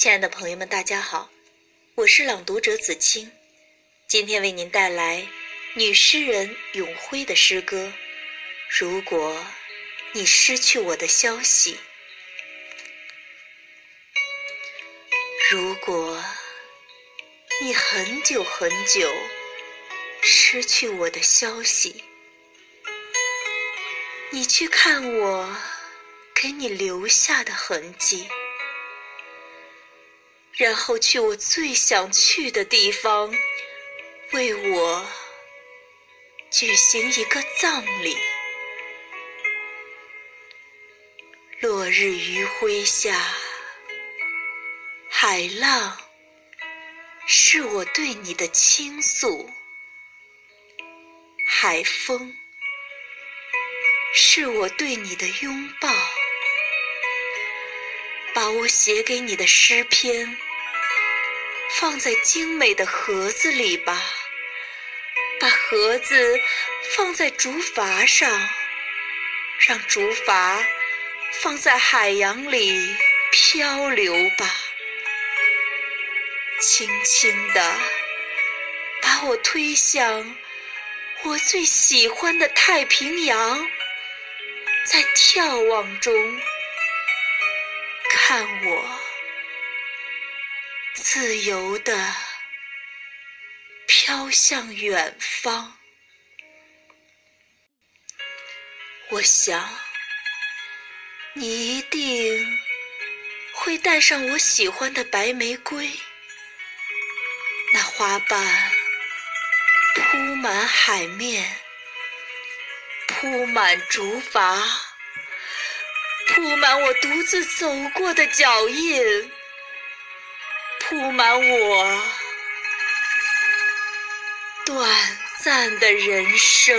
亲爱的朋友们，大家好，我是朗读者子清，今天为您带来女诗人永辉的诗歌《如果你失去我的消息》。如果你很久很久失去我的消息，你去看我给你留下的痕迹。然后去我最想去的地方，为我举行一个葬礼。落日余晖下，海浪是我对你的倾诉，海风是我对你的拥抱，把我写给你的诗篇。放在精美的盒子里吧，把盒子放在竹筏上，让竹筏放在海洋里漂流吧，轻轻地把我推向我最喜欢的太平洋，在眺望中看我。自由地飘向远方，我想你一定会带上我喜欢的白玫瑰，那花瓣铺满海面，铺满竹筏，铺满我独自走过的脚印。铺满我短暂的人生。